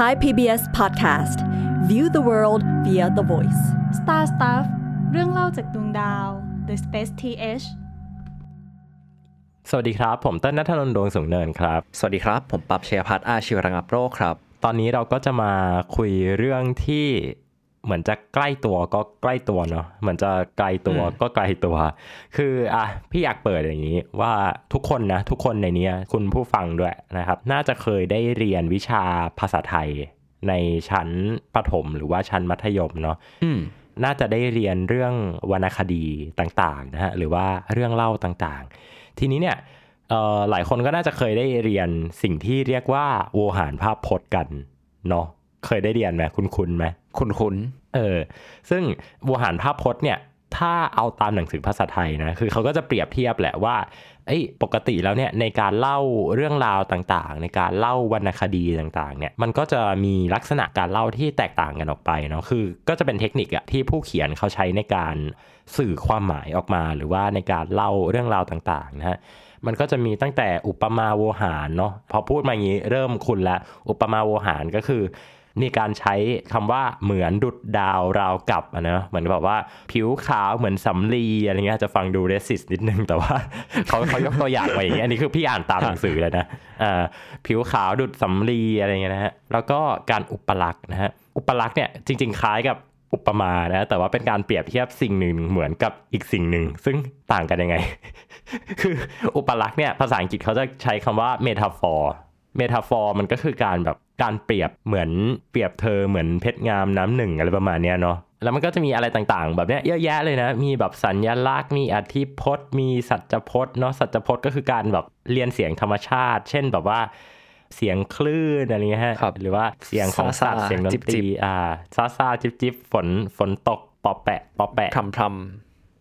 Thai PBS Podcast View the world via the voice Star Stuff เรื่องเล่าจากดวงดาว The Space TH สวัสดีครับ ผมเต้นนัทนนท์ดวงสูงเนินครับ สวัสดีครับ ผมปรับเชียพัฒน์อาชีวระงับโรคครับ ตอนนี้เราก็จะมาคุยเรื่องที่ เหมือนจะใกล้ตัวก็ใกล้ตัวเนาะเหมือนจะไกลตัวก็ไกลตัว คืออะพี่อยากเปิดอย่างนี้ว่าทุกคนนะทุกคนในนี้คุณผู้ฟังด้วยนะครับ น่าจะเคยได้เรียนวิชาภาษาไทย ในชั้นประถมหรือว่าชั้นมัธยมเนาะอืมน่าจะได้เรียนเรื่องวรรณคดีต่างๆนะฮะหรือว่าเรื่องเล่าต่างๆ ทีนี้เนี่ยเอ่อหลายคนก็น่าจะเคยได้เรียนสิ่งที่เรียกว่าโวหารภาพพจน์กันเนาะ เคยได้เรียนไหมคุณคุณไหมคุณคุณเออ ซึ่งโวหารภาพพจน์เนี่ย ถ้าเอาตามหนังสือภาษาไทยนะ คือเขาก็จะเปรียบเทียบแหละว่าเอ้ยปกติแล้วเนี่ยในการเล่าเรื่องราวต่างๆ ในการเล่าวรรณคดีต่างๆเนี่ยมันก็จะมีลักษณะการเล่าที่แตกต่างกันออกไปเนาะคือ ก็จะเป็นเทคนิคอะที่ผู้เขียนเขาใช้ในการสื่อความหมายออกมา หรือว่าในการเล่าเรื่องราวต่างๆนะฮะมันก็จะมีตั้งแต่อุปมาโวหารเนาะพอพูดมาอย่างนี้เริ่มคุณละอุปมาโวหารก็คือ มีการใช้คำว่าเหมือนดุดดาวราวกับอะนะเหมือนแบบว่าผิวขาวเหมือนสำลีอะไรเงี้ยจะฟังดูเรสซิสนิดนึงแต่ว่าเขาเขายกตัวอย่างมาอย่างเงี้ยอันนี้คือพี่อ่านตามหนังสือเลยนะอ่าผิวขาวดุจสำลีอะไรเงี้ยนะฮะแล้วก็การอุปลักษณ์นะฮะอุปลักษณ์เนี่ยจริง ๆ คล้ายกับอุปมานะแต่ว่าเป็นการเปรียบเทียบสิ่งหนึ่งเหมือนกับอีกสิ่งหนึ่ง ซึ่งต่างกันยังไง คืออุปลักษณ์เนี่ยภาษาอังกฤษเขาจะใช้คำว่า metaphor metaphor มันก็คือการแบบการเปรียบเหมือนเปรียบเธอเหมือนเพชรงามน้ำหนึ่งอะไรประมาณเนี้ยเนาะแล้วมันก็จะมีอะไรต่างๆ แบบเนี้ยเยอะแยะเลยนะ มีแบบสัญลักษณ์ มีอธิพจน์ มีสัทพจน์เนาะสัทพจน์ก็คือการแบบเรียนเสียงธรรมชาติ เช่นแบบว่าเสียงคลื่นอะไรเงี้ยฮะครับหรือว่าเสียงของสัตว์ซาๆเสียงดนจิบตๆรีอ่าซาซาจิบจิบฝนฝนตกปอแปะปอแปะพรำพร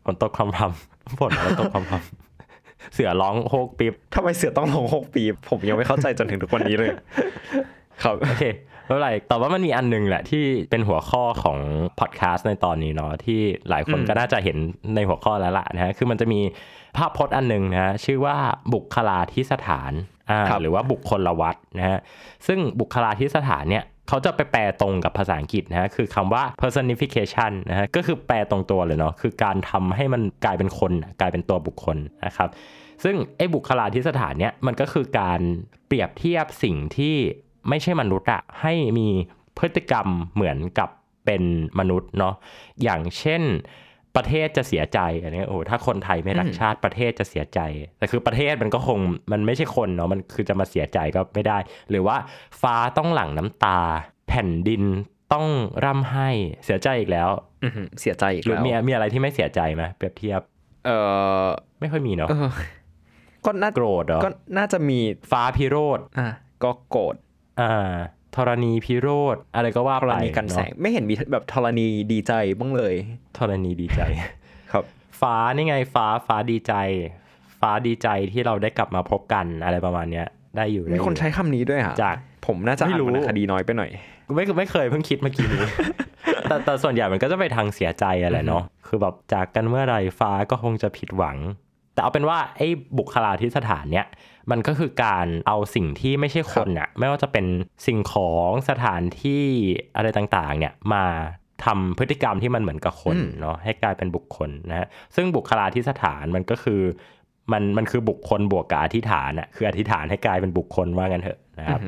ฝนตกคำพำฝนตกคำพำ เสือร้องโฮกปิบำทำไมเสือต้องลงหกปีผมยังไม่เข้าใจจนถึงทุกวันนี้เลย ครับโอเคไม่เป็นไรแต่ว่ามันมีอันหนึงแหละที่เป็นหัวข้อของพอดแคสต์ในตอนนี้เนาะที่หลายคนอืมก็น่าจะเห็นในหัวข้อแล้วล่ะนะฮะคือมันจะมีภาพพจน์อันหนึ่งนะฮะชื่อว่าบุคลาธิสถานอ่าหรือว่าบุคคลวัตรนะฮะซึ่งบุคลาธิสถานเนี่ย เขาจะไปแปลตรงกับภาษาอังกฤษนะฮะคือคำว่า personification นะฮะก็คือแปลตรงตัวเลยเนาะคือการทำให้มันกลายเป็นคน กลายเป็นตัวบุคคลนะครับซึ่งไอ้บุคลาธิสถานเนี่ยมันก็คือการเปรียบเทียบสิ่งที่ไม่ใช่มนุษย์อะให้มีพฤติกรรมเหมือนกับเป็นมนุษย์เนาะอย่างเช่น ประเทศจะเสียใจอันนี้โอ้โหถ้าคนไทยไม่รักชาติประเทศจะเสียใจ แต่คือประเทศมันก็คงมันไม่ใช่คนเนาะมันคือจะมาเสียใจก็ไม่ได้ หรือว่าฟ้าต้องหลั่งน้ำตา แผ่นดินต้องร่ำไห้เสียใจอีกแล้วอื้อหือเสียใจอีกหรือแล้วมีมีอะไรที่ไม่เสียใจไหมเปรียบเทียบ เออไม่ค่อยมีเนาะเออก็น่าโกรธเหรอก็น่าจะมีฟ้าพิโรธอะก็โกรธอ่า ธรณีพิโรธอะไรก็ว่าธรไปณีกันแสงเอะไม่เห็นมีแบบธรณีดีใจบ้างเลยธรณีดีใจ ครับ ฟ้านี่ไงฟ้าฟ้าดีใจ ฟ้าดีใจที่เราได้กลับมาพบกันอะไรประมาณเนี้ย ได้อยู่ได้มีอยู่คนใช้คำนี้ด้วยอะจากผมน่าจะไม่อ่านรู้วรรณคดีน้อยไปหน่อยไม่ไม่เคยเพิ่งคิดเมื่อกี้นี้แต่แต่ส่วนใหญ่มันก็จะไปทางเสียใจอะไรเนาะคือแบบจากกันเมื่อไหรฟ้าก็คงจะผิดหวัง แต่เอาเป็นว่าไอ้บุคลาธิสถานเนี่ย มันก็คือการเอาสิ่งที่ไม่ใช่คนน่ะไม่ว่าจะเป็นสิ่งของสถานที่อะไรต่างๆ เนี่ยมาทำพฤติกรรมที่มันเหมือนกับคนอืมเนาะให้กลายเป็นบุคคลนะฮะซึ่งบุคลาธิสถานมันก็คือมันมันคือบุคคลบวกกับอธิษฐานอะคืออธิษฐานให้กลายเป็นบุคคลว่างั้นเถอะนะครับ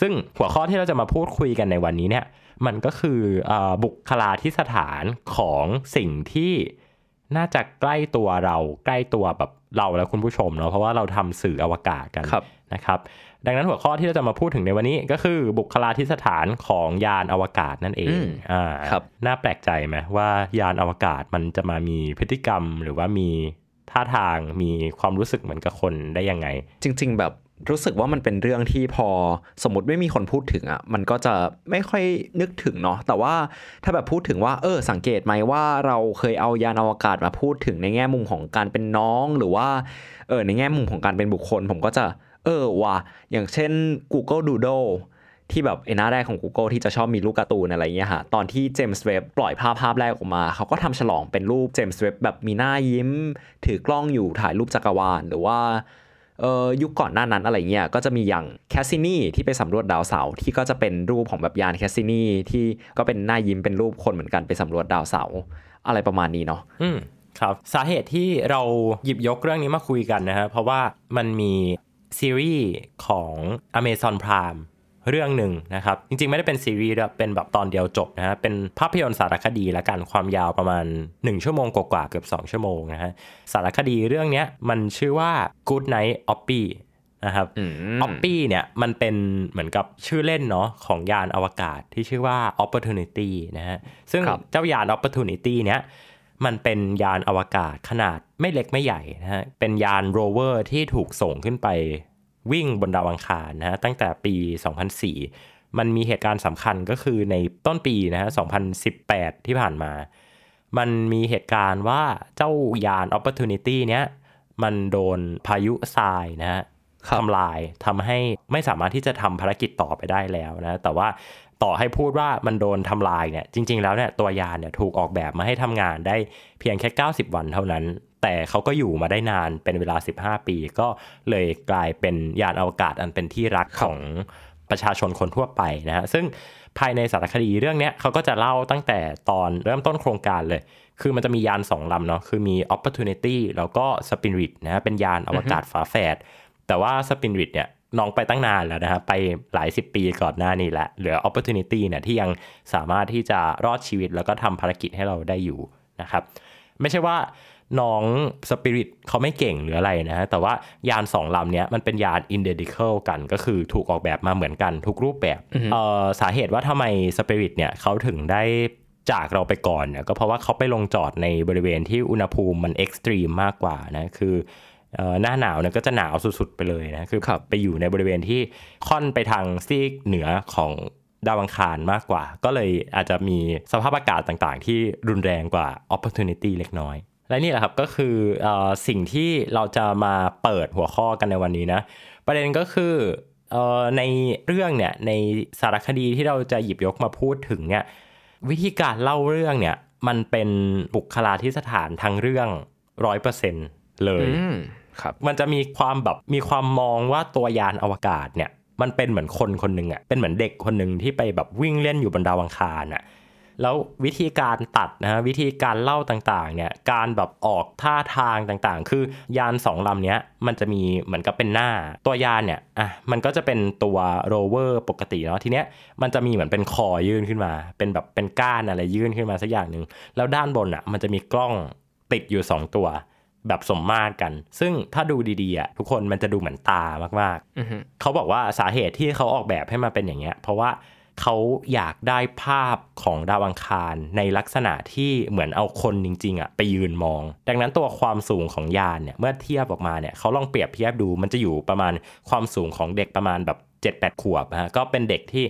ซึ่งหัวข้อที่เราจะมาพูดคุยกันในวันนี้เนี่ยมันก็คือเออบุคลาธิสถานของสิ่งที่ น่าจะใกล้ตัวเราใกล้ตัวแบบเราและคุณผู้ชมเนาะเพราะว่าเราทำสื่ออวกาศกันครับนะครับ ดังนั้นหัวข้อที่เราจะมาพูดถึงในวันนี้ก็คือบุคลาธิสถานของยานอวกาศนั่นเองอืมอ่าครับน่าแปลกใจไหมว่ายานอวกาศมันจะมามีพฤติกรรมหรือว่ามีท่าทางมีความรู้สึกเหมือนกับคนได้ยังไง จริง ๆ แบบ รู้สึกว่ามันเป็นเรื่องที่พอสมมติไม่มีคนพูดถึงอะมันก็จะไม่ค่อยนึกถึงเนาะแต่ว่าถ้าแบบพูดถึงว่าเออสังเกตไหมว่าเราเคยเอายานอวกาศมาพูดถึงในแง่มุมของการเป็นน้องหรือว่าเออในแง่มุมของการเป็นบุคคล ผมก็จะเออว่ะอย่างเช่น Google Doodle ที่แบบไอ้หน้าแรกของ Google ที่จะชอบมีรูปการ์ตูนอะไรเงี้ยฮะตอนที่เจมส์เว็บปล่อยภาพภาพแรกออกมา เขาก็ทำฉลองเป็นรูปเจมส์เว็บแบบมีหน้ายิ้ม ถือกล้องอยู่ถ่ายรูปจักรวาลหรือว่า ยุคก่อนหน้านั้นอะไรเงี้ยก็จะมีอย่างแคสซินีที่ไปสำรวจดาวเสาร์ที่ก็จะเป็นรูปของแบบยานแคสซินีที่ก็เป็นหน้ายิ้มเป็นรูปคนเหมือนกันไปสำรวจดาวเสาร์อะไรประมาณนี้เนาะอืมครับสาเหตุที่เราหยิบยกเรื่องนี้มาคุยกันนะฮะเพราะว่ามันมีซีรีส์ของ Amazon Prime เรื่องหนึ่งนะครับ จริงๆ ไม่ได้เป็นซีรีส์ด้วยเป็นแบบตอนเดียวจบนะฮะ เป็นภาพยนตร์สารคดีละกันความยาวประมาณ 1 ชั่วโมงกว่าๆเกือบ 2 ชั่วโมงนะฮะ สารคดีเรื่องเนี้ยมันชื่อว่า Good Night Oppy นะครับอืมออปปี้เนี่ยมันเป็นเหมือนกับชื่อเล่นเนาะของยานอวกาศที่ชื่อว่า Opportunity นะฮะ ซึ่งครับเจ้ายาน Opportunity เนี้ยมันเป็นยานอวกาศขนาดไม่เล็กไม่ใหญ่นะฮะ เป็นยานโรเวอร์ที่ถูกส่งขึ้นไป วิ่งบนดาวอังคารนะฮะตั้งแต่ปี 2004 มันมีเหตุการณ์สำคัญก็คือในต้นปีนะฮะ 2018 ที่ผ่านมา มันมีเหตุการณ์ว่าเจ้ายาน Opportunity เนี้ยมันโดนพายุทรายนะฮะครับทำลายทำให้ไม่สามารถที่จะทำภารกิจต่อไปได้แล้วนะ แต่ว่าต่อให้พูดว่ามันโดนทำลายเนี่ยจริง ๆ แล้วเนี่ยตัวยานเนี่ยถูกออกแบบมาให้ทำงานได้เพียงแค่ 90 วันเท่านั้น แต่เขาก็อยู่มาได้นานเป็นเวลา 15 ปี ก็เลยกลายเป็นยานอวกาศอันเป็นที่รักของประชาชนคนทั่วไปนะฮะซึ่งภายในสารคดีเรื่องเนี้ยเขาก็จะเล่าตั้งแต่ตอนเริ่มต้นโครงการเลย คือมันจะมียานสองลำเนาะคือมี Opportunity แล้วก็ Spirit นะฮะเป็นยานอวกาศฝาแฝดแต่ว่า Spirit เนี่ยน้องไปตั้งนานแล้วนะฮะไปหลายสิบปีก่อนหน้านี้แหละเหลือ Opportunity เนี่ยที่ยังสามารถที่จะรอดชีวิตแล้วก็ทำภารกิจให้เราได้อยู่นะครับ ไม่ใช่ว่า น้องสปิริตเขาไม่เก่งหรืออะไรนะฮะแต่ว่ายานสองลำเนี้ยมันเป็นยาน identical กัน ก็คือถูกออกแบบมาเหมือนกันทุกรูปแบบเอ่อสาเหตุว่าทำไมสปิริตเนี่ยเขาถึงได้จากเราไปก่อนเนี่ยก็เพราะว่าเขาไปลงจอดในบริเวณที่อุณหภูมิมันเอ็กซ์ตรีมมากกว่านะคือเอ่อหน้าหนาวเนี่ยก็จะหนาวสุดๆไปเลยนะคือครับไปอยู่ในบริเวณที่ค่อนไปทางซีกเหนือของดาวอังคารมากกว่า ก็เลยอาจจะมีสภาพอากาศต่างๆ ที่รุนแรงกว่า opportunity เล็กน้อย และนี่แหละครับก็คือเออสิ่งที่เราจะมาเปิดหัวข้อกันในวันนี้นะ ประเด็นก็คือเออในเรื่องเนี่ยในสารคดีที่เราจะหยิบยกมาพูดถึงเนี่ยวิธีการเล่าเรื่องเนี่ยมันเป็นบุคลาธิสถานทางเรื่องร้อยเปอร์เซ็นเลยอืมครับมันจะมีความแบบมีความมองว่าตัวยานอวกาศเนี่ยมันเป็นเหมือนคนคนหนึ่งอะ่ะเป็นเหมือนเด็กคนหนึ่งที่ไปแบบวิ่งเล่นอยู่บนดาวอังคารอะ แล้ววิธีการตัดนะฮะวิธีการเล่าต่างๆเนี่ยการแบบออกท่าทางต่างๆ คือยานสองลำเนี้ยมันจะมีเหมือนกับเป็นหน้า ตัวยานเนี่ยอะมันก็จะเป็นตัวโรเวอร์ปกติเนาะทีเนี้ยมันจะมีเหมือนเป็นคอยื่นขึ้นมา เป็นแบบเป็นก้านอะไรยื่นขึ้นมาสักอย่างหนึ่งแล้วด้านบนอะมันจะมีกล้องติดอยู่สองตัว แบบสมมาตรกัน ซึ่งถ้าดูดีๆอะทุกคนมันจะดูเหมือนตามากอือฮึๆเขาบอกว่าสาเหตุที่เขาออกแบบให้มาเป็นอย่างเงี้ย เพราะว่า เขาอยากได้ภาพของดาวอังคารในลักษณะที่เหมือนเอาคนจริงๆอะไปยืนมอง ดังนั้นตัวความสูงของยานเนี่ยเมื่อเทียบออกมาเนี่ยเขาลองเปรียบเทียบดู มันจะอยู่ประมาณความสูงของเด็กประมาณแบบ 7-8 ขวบฮะก็เป็นเด็กที่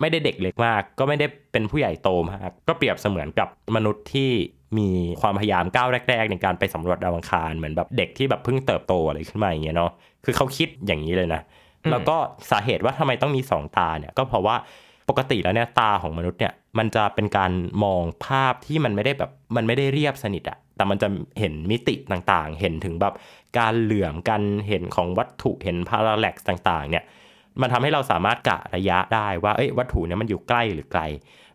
ไม่ได้เด็กเล็กมาก ก็ไม่ได้เป็นผู้ใหญ่โตมาก ก็เปรียบเสมือนกับมนุษย์ที่มีความพยายามก้าวแรก ๆ ในการไปสำรวจดาวอังคารเหมือนแบบเด็กที่แบบเพิ่งเติบโตอะไรขึ้นมาอย่างเงี้ยเนาะคือเขาคิดอย่างนี้เลยนะ แล้วก็สาเหตุว่าทำไมต้องมีสองตาเนี่ยก็เพราะว่า ปกติแล้วเนี่ยตาของมนุษย์เนี่ยมันจะเป็นการมองภาพที่มันไม่ได้แบบมันไม่ได้เรียบสนิทอะแต่มันจะเห็นมิติต่างๆ เห็นถึงแบบการเหลื่อมกันเห็นของวัตถุเห็นพาราแล็กซ์ต่างๆ เนี่ยมันทำให้เราสามารถกะระยะได้ว่าเอ้ยวัตถุเนี้มันอยู่ใกล้หรือไกล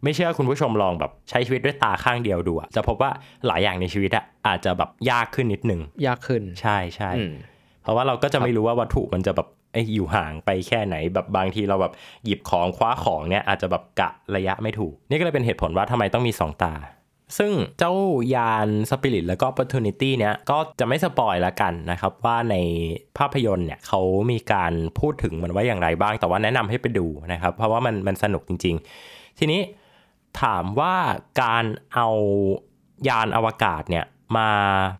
ไม่เชื่อคุณผู้ชมลองแบบใช้ชีวิตด้วยตาข้างเดียวดูอะจะพบว่าหลายอย่างในชีวิตอะอาจจะแบบยากขึ้นนิดนึงยากขึ้นใช่ใช่อืมเพราะว่าเราก็จะไม่รู้ว่าวัตถุมันจะแบบเอยู่ห่างไปแค่ไหนแบบบางทีเราแบบหยิบของคว้าของเนี่ยอาจจะแบบกะระยะไม่ถูก นี่ก็เลยเป็นเหตุผลว่าทำไมต้องมีสองตา ซึ่งเจ้ายานสปิริตแล้วก็ opportunity เนี่ย ก็จะไม่สปอยละกันนะครับ ว่าในภาพยนตร์เนี่ยเขามีการพูดถึงมันไว้อย่างไรบ้าง แต่ว่าแนะนำให้ไปดูนะครับ เพราะว่ามันมันสนุกจริง ๆ ทีนี้ถามว่าการเอายานอวกาศเนี่ย มา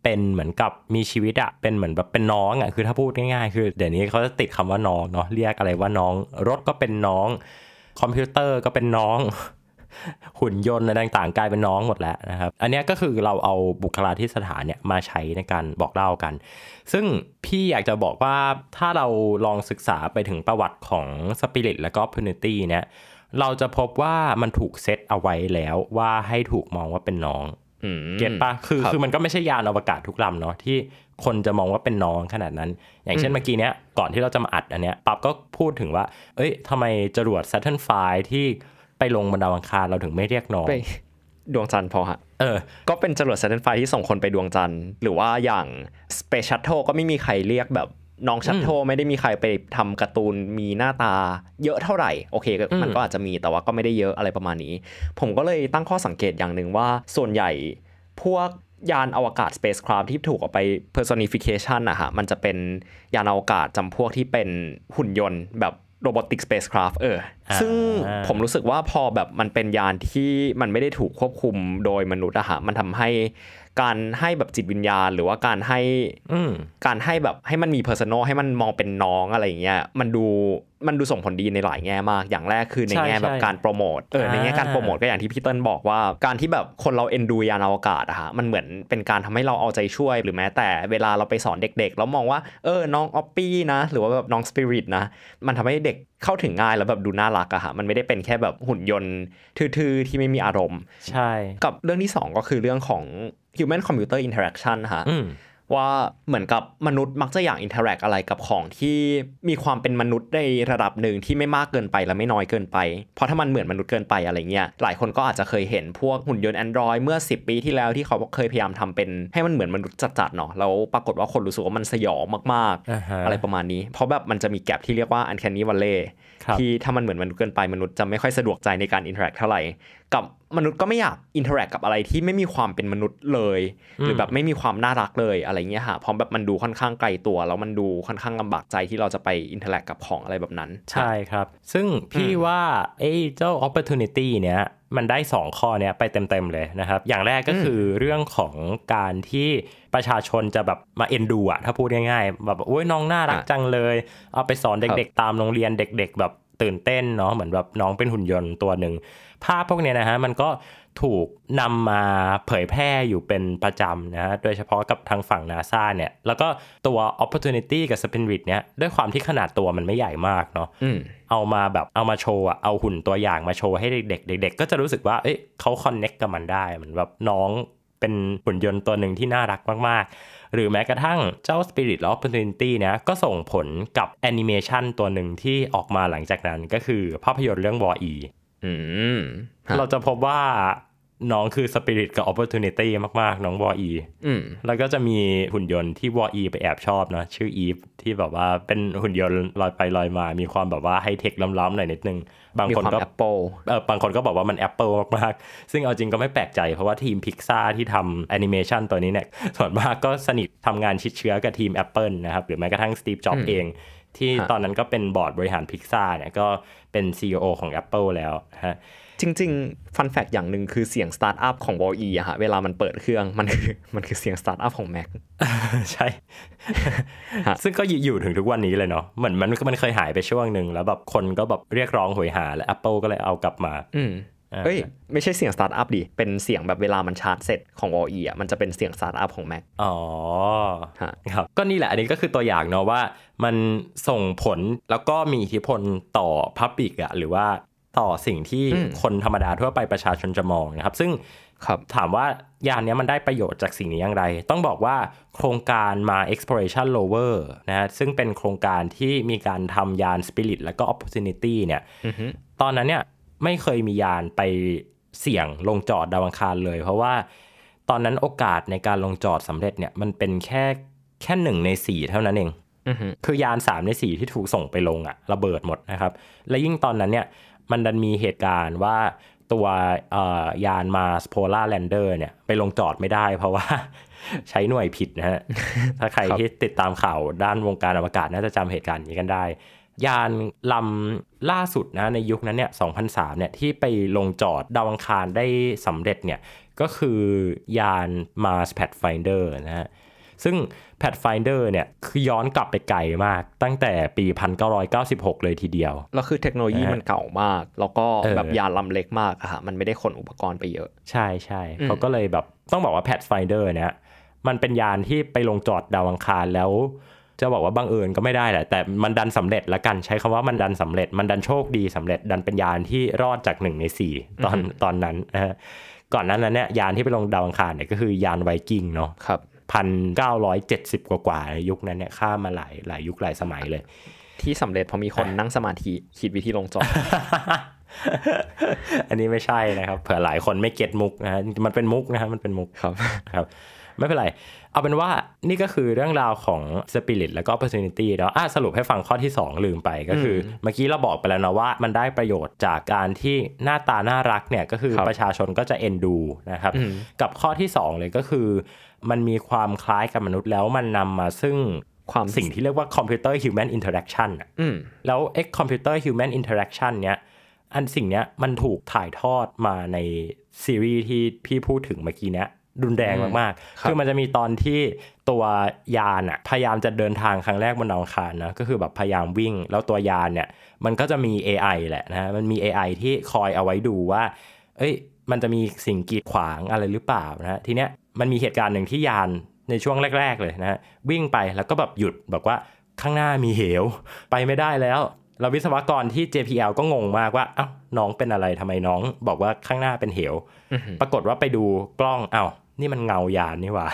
เป็นเหมือนกับมีชีวิตอะเป็นเหมือนแบบเป็นน้องอะคือถ้าพูดง่ายๆ คือเดี๋ยวนี้เขาจะติดคำว่าน้องเนาะเรียกอะไรว่าน้อง รถก็เป็นน้อง คอมพิวเตอร์ก็เป็นน้อง หุ่นยนต์อะไรต่างๆกลายเป็นน้องหมดแล้วนะครับ อันนี้ก็คือเราเอาบุคลาธิสถานเนี่ยมาใช้ในการบอกเล่ากัน ซึ่งพี่อยากจะบอกว่าถ้าเราลองศึกษาไปถึงประวัติของสปิริตและก็ Opportunity เนี่ยเราจะพบว่ามันถูกเซตเอาไว้แล้วว่าให้ถูกมองว่าเป็นน้อง เก็ตปะคือครับคือมันก็ไม่ใช่ยานอวกาศทุกลำเนาะที่คนจะมองว่าเป็นน้องขนาดนั้น อย่างเช่นเมื่อกี้เนี้ยก่อนที่เราจะมาอัดอันเนี้ยปั๊บก็พูดถึงว่า เอ้ยทำไมจรวด Saturn V ที่ไปลงบนดาวอังคารเราถึงไม่เรียกน้องไปดวงจันทร์พอฮะ เออ ก็เป็นจรวด Saturn V ที่ส่งคนไปดวงจันทร์ หรือว่าอย่าง Space Shuttle ก็ไม่มีใครเรียกแบบ น้องชัตโ e ไม่ได้มีใครไปทำการ์ตูนมีหน้าตาเยอะเท่าไหร่ โอเคก็มันก็อาจจะมีแต่ว่าก็ไม่ได้เยอะอะไรประมาณนี้ ผมก็เลยตั้งข้อสังเกตอย่างหนึ่งว่าส่วนใหญ่พวกยานอวกาศ spacecraft ที่ถูกเอาไป personification นะฮะมันจะเป็นยานอวกาศจำพวกที่เป็นหุ่นยนต์แบบ robotic spacecraft เอออ่าซึ่งผมรู้สึกว่าพอแบบมันเป็นยานที่มันไม่ได้ถูกควบคุมโดยมนุษย์อะฮะมันทำให้ การให้แบบจิตวิญญาณ หรือว่าการให้อืมการให้แบบให้มันมี personal ให้มันมองเป็นน้องอะไรอย่างเงี้ยมันดูมันดูส่งผลดีในหลายแง่มาก อย่างแรกคือในใช่แง่แบบใช่การโปรโมทเออในแง่การอ่าโปรโมทก็อย่างที่พี่เติ้ลบอกว่า การที่แบบคนเราเอ็นดูยานอวกาศอะฮะมันเหมือนเป็นการทำให้เราเอาใจช่วย หรือแม้แต่เวลาเราไปสอนเด็กๆ แล้วมองว่าเออน้องออปปี้นะ หรือว่าแบบน้องสปิริตนะ มันทำให้เด็กเข้าถึงง่ายแล้วแบบดูน่ารักอะฮะมันไม่ได้เป็นแค่แบบหุ่นยนต์ทื่อๆที่ไม่มีอารมณ์ ใช่ กับเรื่องที่ 2 ก็คือเรื่องของ human computer interaction ฮะอืมว่าเหมือนกับมนุษย์มักจะอยาก interact อะไรกับของที่มีความเป็นมนุษย์ในระดับหนึ่งที่ไม่มากเกินไปและไม่น้อยเกินไป เพราะถ้ามันเหมือนมนุษย์เกินไปอะไรเงี้ยหลายคนก็อาจจะเคยเห็นพวกหุ่นยนต์ Android เมื่อ 10 ปีที่แล้วที่เขาเคยพยายามทำเป็นให้มันเหมือนมนุษย์จัดๆเนาะแล้วปรากฏว่าคนรู้สึกว่ามันสยองมากอ่าฮะๆอะไรประมาณนี้ เพราะแบบมันจะมี gap ที่เรียกว่า uncanny valley ครับที่ถ้ามันเหมือนมนุษย์เกินไปมนุษย์จะไม่ค่อยสะดวกใจในการ interact เท่าไหร่ กับมนุษย์ก็ไม่อยาก interact กับอะไรที่ไม่มีความเป็นมนุษย์เลย หรือแบบไม่มีความน่ารักเลยอะไรเงี้ยฮะเพราะแบบมันดูค่อนข้างไกลตัว แล้วมันดูค่อนข้างลำบากใจที่เราจะไป interact กับของอะไรแบบนั้น ใช่ครับ ซึ่งพี่ว่าไอ้เจ้า Opportunity เนี้ยมันได้ 2 ข้อเนี้ยไปเต็ม ๆ เลยนะครับ อย่างแรกก็คือเรื่องของการที่ประชาชนจะแบบมาเอ็นดูอะถ้าพูดง่ายๆ แบบโอ้ยน้องน่ารักอะจังเลย เอาไปสอนครับเด็กๆ ตามโรงเรียนเด็ก ๆ แบบ ตื่นเต้นเนาะเหมือนแบบน้องเป็นหุ่นยนต์ตัวหนึ่งภาพพวกเนี้ยนะฮะมันก็ถูกนำมาเผยแพร่อยู่เป็นประจำนะฮะโดยเฉพาะกับทางฝั่งนาซาเนี่ย แล้วก็ตัว opportunity กับ spirit เนี่ยด้วยความที่ขนาดตัวมันไม่ใหญ่มากเนาะอืมเอามาแบบเอามาโชว์อะเอาหุ่นตัวอย่างมาโชว์ให้เด็กๆเด็กๆก็จะรู้สึกว่าเอ้ยเขาคอนเน็กกับมันได้เหมือนแบบน้องเป็นหุ่นยนต์ตัวหนึ่งที่น่ารักมากๆ หรือแม้กระทั่งเจ้า Spirit of Opportunity เนี่ยก็ส่งผลกับแอนิเมชันตัวหนึ่งที่ออกมาหลังจากนั้นก็คือภาพยนตร์เรื่อง WALL-E อืมฮะเราจะพบว่า น้องคือ Spirit กับ Opportunity มาก ๆ น้อง WALL-E อืมแล้วก็จะมีหุ่นยนต์ที่วออีไปแอบชอบเนอะชื่อ EVE ที่แบบว่าเป็นหุ่นยนต์ลอยไปลอยมา มีความแบบว่าไฮเทคล้ำๆหน่อยนิดนึง บางคนก็มีความก็แอปเปิลเออบางคนก็บอกว่ามัน Apple มาก ๆ ซึ่งเอาจริงก็ไม่แปลกใจ เพราะว่าทีมพิกซาที่ทำแอนิเมชันตัวนี้เนี่ยส่วนมากก็สนิททำงานชิดเชื้อกับทีม Apple นะครับ หรือแม้กระทั่ง Steve Jobs เองที่ฮะตอนนั้นก็เป็นบอร์ดบริหารพิกซาเนี่ยก็เป็น CEO ของ Apple แล้วฮะ จริงๆ fun fact อย่างหนึ่งคือเสียงสตาร์ทอัพของ w a l l E อะฮะเวลามันเปิดเครื่องมันคือมันคือเสียงสตาร์ทอัพของ Mac ใช่ฮะซึ่งก็อยู่ถึงทุกวันนี้เลยเนาะเหมือนมันมันเคยหายไปช่วงหนึ่งแล้วแบบคนก็แบบเรียกร้องโหยหา และ Apple ก็เลยเอากลับมา อืมอ่าเอ้ยไม่ใช่เสียงสตาร์ทอัพดิ เป็นเสียงแบบเวลามันชาร์จเสร็จของ w a l l E อะมันจะเป็นเสียงสตาร์ทอัพของ Mac อ๋อฮะครับ ก็นี่แหละอันนี้ก็คือตัวอย่างเนาะว่า มันส่งผลแล้วก็มีอิทธิพลต่อ public อะหรือว่า ต่อสิ่งที่อืมคนธรรมดาทั่วไปประชาชนจะมองนะครับ ซึ่งครับถามว่ายานเนี้ยมันได้ประโยชน์จากสิ่งนี้อย่างไร ต้องบอกว่าโครงการมา exploration rover นะฮะซึ่งเป็นโครงการที่มีการทำยาน Spirit แล้วก็ Opportunity เนี่ยอือฮึตอนนั้นเนี่ยไม่เคยมียานไปเสี่ยงลงจอดดาวอังคารเลย เพราะว่าตอนนั้นโอกาสในการลงจอดสำเร็จเนี่ยมันเป็นแค่แค่หนึ่งในสี่เท่านั้นเองอือฮึคือยาน3ใน4ที่ถูกส่งไปลงอะระเบิดหมดนะครับ และยิ่งตอนนั้นเนี่ย มันดันมีเหตุการณ์ว่าตัวเอ่อยานมาสโพล่าแลนเดอร์เนี่ยไปลงจอดไม่ได้เพราะว่าใช้หน่วยผิดนะฮะ ถ้าใครครับที่ติดตามข่าวด้านวงการอวกาศน่าจะจำเหตุการณ์นี้กันได้ ยานลำล่าสุดนะในยุคนั้นเนี่ย 2003 เนี่ยที่ไปลงจอดดาวอังคารได้สำเร็จเนี่ย ก็คือยาน Mars Pathfinder นะฮะ ซึ่ง Pathfinder เนี่ยคือย้อนกลับไปไกลมาก ตั้งแต่ปี 1996 เลยทีเดียว แล้วคือเทคโนโลยีมันเก่ามาก แล้วก็เออแบบยานลำเล็กมากอะฮะมันไม่ได้ขนอุปกรณ์ไปเยอะ ใช่ใช่อืมเขาก็เลยแบบต้องบอกว่า Pathfinder เนี่ยมันเป็นยานที่ไปลงจอดดาวอังคารแล้วจะบอกว่าบังเอิญก็ไม่ได้แหละ แต่มันดันสำเร็จละกันใช้คำว่ามันดันสำเร็จ มันดันโชคดีสำเร็จ ดันเป็นยานที่รอดจากหนึ่งในสี่ตอนตอนนั้นนะฮะก่อนหนั้นนั้นเนี่ยยานที่ไปลงดาวอังคารเนี่ยก็คือยานไวกิ้งเนาะครับ พันเก้าร้อยเจ็ดสิบกว่าๆในยุคนั้นเนี่ยข้ามมาหลายหลายยุคหลายสมัยเลย ที่สำเร็จเพราะมีคนนั่งสมาธิคิดวิธีลงจอดอันนี้ไม่ใช่นะครับ เผื่อหลายคนไม่เก็ตมุกนะฮะมันเป็นมุกนะฮะมันเป็นมุกครับครับไม่เป็นไร เอาเป็นว่านี่ก็คือเรื่องราวของ Spirit แล้วก็ Opportunity เนาะอะสรุปให้ฟังข้อที่ 2 ลืมไปก็คืออเมื่อกี้เราบอกไปแล้วนะว่า มันได้ประโยชน์จากการที่หน้าตาน่ารักเนี่ย ก็คือครับประชาชนก็จะเอ็นดูนะครับอืมกับข้อที่ 2 เลยก็คือ มันมีความคล้ายกับมนุษย์แล้วมันนำมาซึ่งความสิ่งที่เรียกว่า Computer Human Interaction อะอืมแล้วไอ้ Computer Human Interaction เนี้ยอันสิ่งเนี้ยมันถูกถ่ายทอดมาในซีรีส์ที่พี่พูดถึงเมื่อกี้เนี้ยรุนแรงมากคๆรับคือมันจะมีตอนที่ตัวยานอะพยายามจะเดินทางครั้งแรกบนดาวอังคารนะ ก็คือแบบพยายามวิ่ง แล้วตัวยานเนี่ย มันก็จะมี AI แหละนะฮะมันมี AI ที่คอยเอาไว้ดูว่า เอ้ย มันจะมีสิ่งกีดขวางอะไรหรือเปล่านะฮะทีเนี้ย มันมีเหตุการณ์หนึ่งที่ยานในช่วงแรก ๆ เลยนะฮะวิ่งไปแล้วก็แบบหยุดบอกว่าข้างหน้ามีเหว ไปไม่ได้แล้ว เราวิศวกรที่ JPL ก็งงมากว่าเอ้าน้องเป็นอะไรทำไมน้อง บอกว่าข้างหน้าเป็นเหว ปรากฏว่าไปดูกล้องเอ้านี่มันเงายานนี่หว่า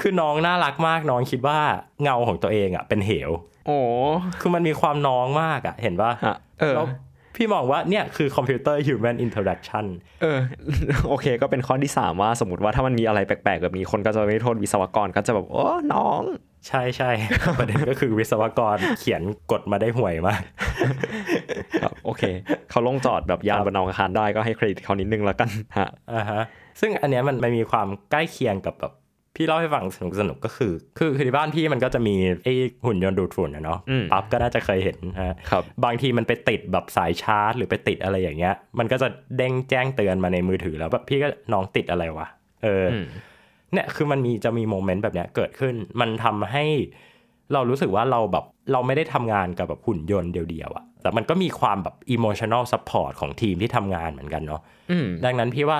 คือน้องน่ารักมากน้องคิดว่าเงาของตัวเองอะเป็นเหว โอ้คือมันมีความน้องมากอะ เห็นปะฮะเออแล้ว พี่มองว่าเนี่ยคือคอมพิวเตอร์ human interaction เออโอเค ก็เป็นข้อที่สามว่าสมมติว่าถ้ามันมีอะไรแปลกๆ แบบนี้คนก็จะไม่โทษวิศวกรก็จะแบบ โอ้ น้อง ใช่ใช่ประเด็นก็คือวิศวกรเขียนกฎมาได้ห่วยมากครับโอเค เขาลงจอดแบบยานบนดาวอังคารได้ก็ให้เครดิตเขานิดนึงแล้วกันฮะอ่าฮะซึ่งอันเนี้ยมันมันมีความใกล้เคียงกับแบบ พี่เล่าให้ฟังสนุกสนุกๆก็คือ คือคือที่บ้านพี่มันก็จะมีไอ้หุ่นยนต์ดูดฝุ่นนะเนาะอืมปั๊บก็น่าจะเคยเห็นนะฮะครับบางทีมันไปติดแบบสายชาร์จ หรือไปติดอะไรอย่างเงี้ย มันก็จะเด้งแจ้งเตือนมาในมือถือแล้วแบบพี่ก็น้องติดอะไรวะเออออืมเนี่ยคือมันมีจะมีโมเมนต์แบบเนี้ยเกิดขึ้น มันทำให้เรารู้สึกว่าเราแบบเราไม่ได้ทำงานกับแบบหุ่นยนต์เดียวๆอะแต่มันก็มีความแบบ emotional support ของทีมที่ทำงานเหมือนกันเนาะอืมดังนั้นพี่ว่า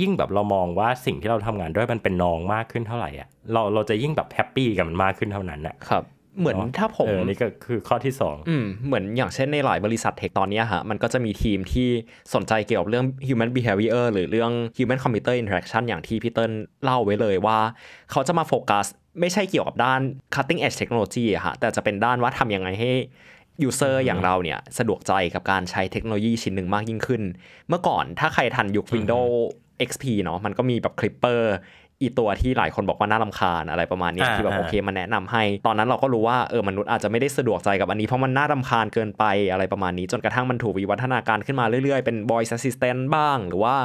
ยิ่งแบบเรามองว่าสิ่งที่เราทำงานด้วยมันเป็นน้องมากขึ้นเท่าไหร่อะเราเราจะยิ่งแบบแฮปปี้กับมันมากขึ้นเท่านั้นอะครับเหมือนถ้าผมเออนี่ก็คือข้อที่สองอืมเหมือนอย่างเช่นในหลายบริษัทเทคตอนเนี้ยฮะมันก็จะมีทีมที่สนใจเกี่ยวกับเรื่อง human behavior หรือเรื่อง human computer interaction อย่างที่พี่เติ้ลเล่าไว้เลยว่า เขาจะมาโฟกัสไม่ใช่เกี่ยวกับด้าน cutting edge technology อะฮะแต่จะเป็นด้านว่าทำยังไงให้ user อย่างเราเนี่ยสะดวกใจกับการใช้เทคโนโลยีชิ้นหนึ่งมากยิ่งขึ้น เมื่อก่อนถ้าใครทันยุค Windows XP เนาะมันก็มีแบบ Clipper อีตัวที่หลายคนบอกว่าน่ารำคาญอะไรประมาณเนี้ยอ่าที่แบบอ่าโอเคมาแนะนำให้ ตอนนั้นเราก็รู้ว่าเออมนุษย์อาจจะไม่ได้สะดวกใจกับอันนี้เพราะมันน่ารำคาญเกินไปอะไรประมาณนี้ จนกระทั่งมันถูกวิวัฒนาการขึ้นมาเรื่อยๆ เป็น voice assistant บ้าง หรือว่า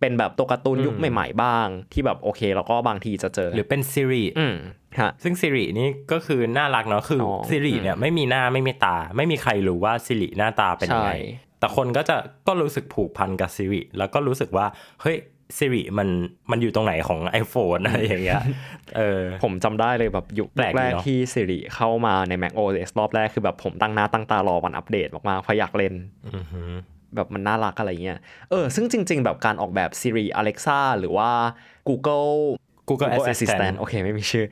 เป็นแบบตัวการ์ตูนยุคใหม่ๆบ้าง ที่แบบโอเคเราก็บางทีจะเจอ หรือเป็น Siri อืมฮะซึ่ง Siri นี่ก็คือน่ารักเนาะคือออ Siri เนี่ยไม่มีหน้าไม่มีตา ไม่มีใครรู้ว่า Siri หน้าตาเป็นยังไงใช่แต่คนก็จะก็รู้สึกผูกพันกับ Siri แล้วก็รู้สึกว่าเฮ้ย Siri มันมันอยู่ตรงไหนของ iPhone อะไรอย่างเงี้ยเออผมจำได้เลยแบบยุคแปลกดีแรกเนอะที่ Siri เข้ามาใน Mac OS รอบแรกคือแบบผมตั้งหน้าตั้งตารอวันอัปเดตมากๆเพราะอยากเล่นอือหือแบบมันน่ารักอะไรเงี้ยเออซึ่งจริง ๆ แบบการออกแบบ Siri Alexa หรือว่า Google Google Assistant โอเคไม่มีชื่อ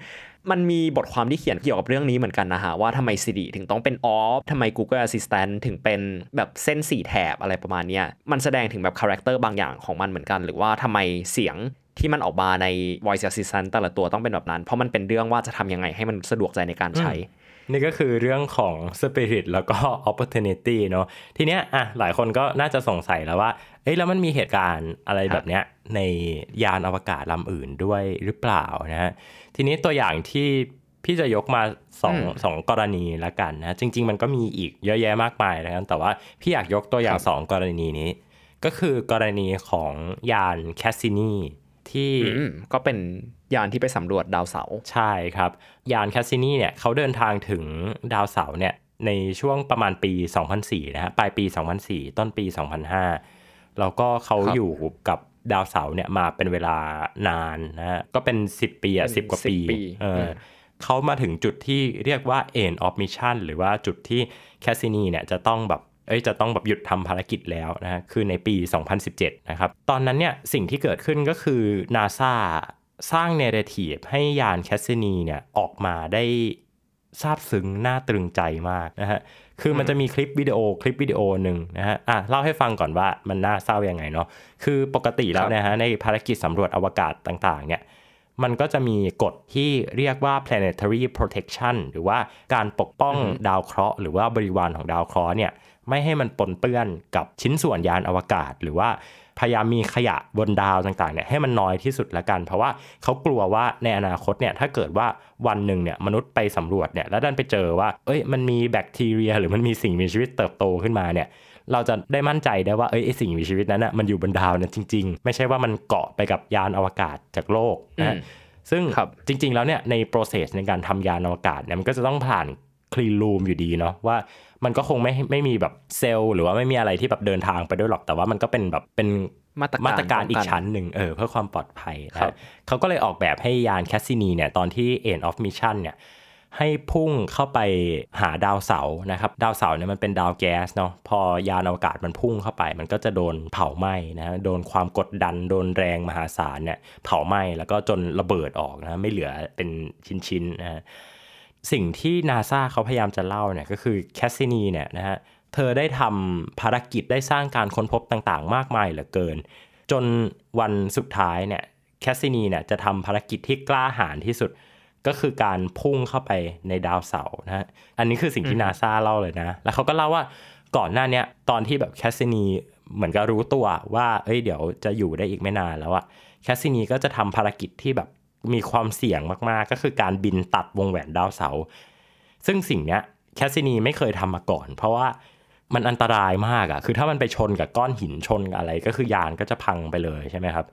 มันมีบทความที่เขียนเกี่ยวกับเรื่องนี้เหมือนกันนะฮะ ว่าทำไม Siri ถึงต้องเป็นออฟทำไม Google Assistant ถึงเป็นแบบเส้นสี่แถบอะไรประมาณเนี้ยมันแสดงถึงแบบคาแรคเตอร์บางอย่างของมันเหมือนกัน หรือว่าทำไมเสียง ที่มันออกมาใน voice assistant แต่ละตัวต้องเป็นแบบนั้น เพราะมันเป็นเรื่องว่าจะทำยังไงให้มันสะดวกใจในการใช้ นี่ก็คือเรื่องของ Spirit แล้วก็ Opportunity เนาะทีเนี้ยอะหลายคนก็น่าจะสงสัยแล้วว่า เอ้ยแล้วมันมีเหตุการณ์อะไรแบบเนี้ยในยานอวกาศลำอื่นด้วยหรือเปล่านะฮะทีนี้ตัวอย่างที่พี่จะยกมาสองอืมสองกรณีละกันนะ จริง ๆ มันก็มีอีกเยอะแยะมากมายนะครับแต่ว่าพี่อยากยกตัวอย่างสองกรณีนี้ ก็คือกรณีของยานแคสซินี ที่อืมก็เป็นยานที่ไปสำรวจดาวเสาร์ใช่ครับ ยานแคสซินีเนี่ยเขาเดินทางถึงดาวเสาร์เนี่ยในช่วงประมาณปี 2004 นะฮะปลายปี 2004 ต้นปี 2005 แล้วก็เขาครับอยู่กับดาวเสาร์เนี่ยมาเป็นเวลานานนะฮะก็เป็น 10 ปีอะเป็น10กว่าปี10ปีเอออมเขามาถึงจุดที่เรียกว่า end of mission หรือว่าจุดที่แคสซินีเนี่ยจะต้องแบบ เอ้ยจะต้องแบบหยุดทำภารกิจแล้วนะฮะคือในปี 2017 นะครับ ตอนนั้นเนี่ยสิ่งที่เกิดขึ้นก็คือ NASA สร้าง narrative ให้ยานแคสซินีเนี่ยออกมาได้ซาบซึ้งน่าตรึงใจมากนะฮะ คือมันจะมีคลิปวิดีโอคลิปวิดีโอหนึ่งนะฮะ อะเล่าให้ฟังก่อนว่ามันน่าเศร้ายังไงเนาะ คือปกติแล้วนะฮะในภารกิจสำรวจอวกาศต่างๆ เนี่ย มันก็จะมีกฎที่เรียกว่า planetary protection หรือว่าการปกป้องดาวเคราะห์หรือว่าบริวารของดาวเคราะห์เนี่ย ไม่ให้มันปนเปื้อนกับชิ้นส่วนยานอวกาศ หรือว่าพยายามมีขยะบนดาวต่างๆเนี่ยให้มันน้อยที่สุดละกัน เพราะว่าเขากลัวว่าในอนาคตเนี่ยถ้าเกิดว่าวันหนึ่งเนี่ยมนุษย์ไปสำรวจเนี่ยแล้วดันไปเจอว่าเอ้ยมันมีแบคทีเรีย หรือมันมีสิ่งมีชีวิตเติบโตขึ้นมาเนี่ยเราจะได้มั่นใจได้ว่าเอ้ยไอสิ่งมีชีวิตนั้นน่ะมันอยู่บนดาวเนี่ยจริง ๆ ไม่ใช่ว่ามันเกาะไปกับยานอวกาศจากโลกนะซึ่งจริง ๆ แล้วเนี่ยใน process ในการทำยานอวกาศเนี่ยมันก็จะต้องผ่านclean room อยู่ดีเนาะว่า มันก็คงไม่ไม่มีแบบเซลล์หรือว่าไม่มีอะไรที่แบบเดินทางไปด้วยหรอกแต่ว่ามันก็เป็นแบบเป็นมาตรการมาตรการอีกชั้นหนึ่งเออเพื่อความปลอดภัยนะเขาก็เลยออกแบบให้ยานแคสซินีเนี่ยตอนที่ end of mission เนี่ยให้พุ่งเข้าไปหาดาวเสาร์นะครับ ดาวเสาร์เนี่ยมันเป็นดาวแก๊สเนาะพอยานอวกาศมันพุ่งเข้าไป มันก็จะโดนเผาไหม้นะโดนความกดดันโดนแรงมหาศาลเนี่ยเผาไหม้แล้วก็จนระเบิดออกนะไม่เหลือเป็นชิ้นๆนะ สิ่งที่นาซาเขาพยายามจะเล่าเนี่ยก็คือแคสซินีเนี่ยนะฮะเธอได้ทำภารกิจได้สร้างการค้นพบต่างๆ มากมายเหลือเกิน จนวันสุดท้ายเนี่ยแคสซินีเนี่ยจะทำภารกิจที่กล้าหาญที่สุดก็คือการพุ่งเข้าไปในดาวเสาร์นะฮะอันนี้คือสิ่งที่นาซาเล่าเลยนะ แล้วเขาก็เล่าว่าก่อนหน้านี้ตอนที่แบบแคสซินีเหมือนกับรู้ตัวว่า เอ้ยเดี๋ยวจะอยู่ได้อีกไม่นานแล้วอะแคสซินีก็จะทำภารกิจที่แบบ มีความเสี่ยงมากๆ ก็คือการบินตัดวงแหวนดาวเสาร์ซึ่งสิ่งเนี้ยแคสซินีไม่เคยทำมาก่อน เพราะว่ามันอันตรายมากอะคือถ้ามันไปชนกับก้อนหินชนกับอะไรก็คือยานก็จะพังไปเลยใช่ไหมครับ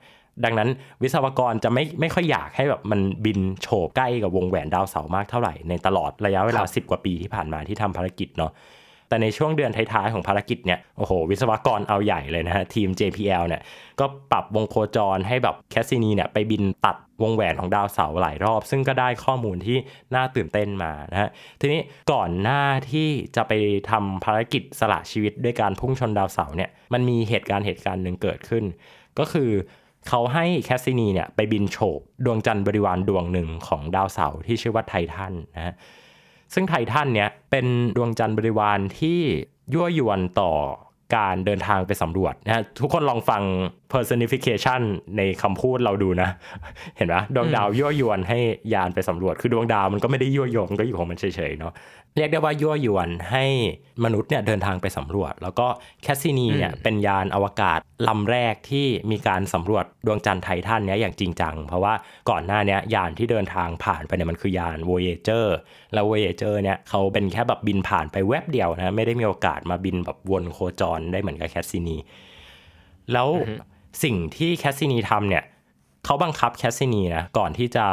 ดังนั้นวิศวกรจะไม่ไม่ค่อยอยากให้แบบมันบินโฉบใกล้กับวงแหวนดาวเสาร์มากเท่าไหร่ในตลอดระยะเวลา 10 กว่าปีที่ผ่านมาที่ทำภารกิจเนาะ แต่ในช่วงเดือนท้ายๆ ของภารกิจเนี่ยโอ้โห วิศวกรเอาใหญ่เลยนะฮะ ทีม JPL เนี่ยก็ปรับวงโคจรให้แบบแคสซินีเนี่ยไปบินตัดวงแหวนของดาวเสาร์หลายรอบ ซึ่งก็ได้ข้อมูลที่น่าตื่นเต้นมานะฮะ ทีนี้ก่อนหน้าที่จะไปทำภารกิจสละชีวิตด้วยการพุ่งชนดาวเสาร์เนี่ยมันมีเหตุการณ์เหตุการณ์หนึ่งเกิดขึ้น ก็คือเขาให้แคสซินีเนี่ยไปบินโฉบดวงจันทร์บริวารดวงหนึ่งของดาวเสาร์ที่ชื่อว่าไททันนะฮะ ซึ่งไททันเนี่ยเป็นดวงจันทร์บริวารที่ยั่วยวนต่อการเดินทางไปสำรวจนะทุกคนลองฟัง personification ในคำพูดเราดูนะ เห็นไหมดวงดาวยั่วยวนให้ยานไปสำรวจ คือดวงดาวมันก็ไม่ได้ยั่วยวนมันก็อยู่ของมันเฉยๆเนาะเรียกได้ว่ายั่วยวนให้มนุษย์เนี่ยเดินทางไปสำรวจ แล้วก็แคสซินีเนี่ยเป็นยานอวกาศลำแรกที่มีการสำรวจดวงจันทร์ไททันเนี้ยอย่างจริงจัง เพราะว่าก่อนหน้านี้ยานที่เดินทางผ่านไปเนี่ยมันคือยาน Voyager แล้ว Voyager เนี่ยเขาเป็นแค่แบบบินผ่านไปแวบเดียวนะไม่ได้มีโอกาสมาบินแบบวนโคจรได้เหมือนกับแคสซินีแล้ว สิ่งที่แคสซินีทำเนี่ยเขาบังคับแคสซินีนะก่อนที่จะ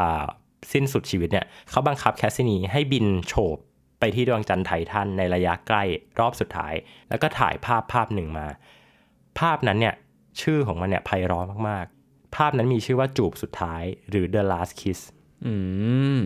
สิ้นสุดชีวิตเนี่ยเขาบังคับแคสซินีให้บินโฉบไปที่ดวงจันทร์ไททันในระยะใกล้รอบสุดท้าย แล้วก็ถ่ายภาพภาพหนึ่งมา ภาพนั้นเนี่ยชื่อของมันเนี่ยไพเราะมากๆ ภาพนั้นมีชื่อว่าจูบสุดท้ายหรือ The Last Kiss อืม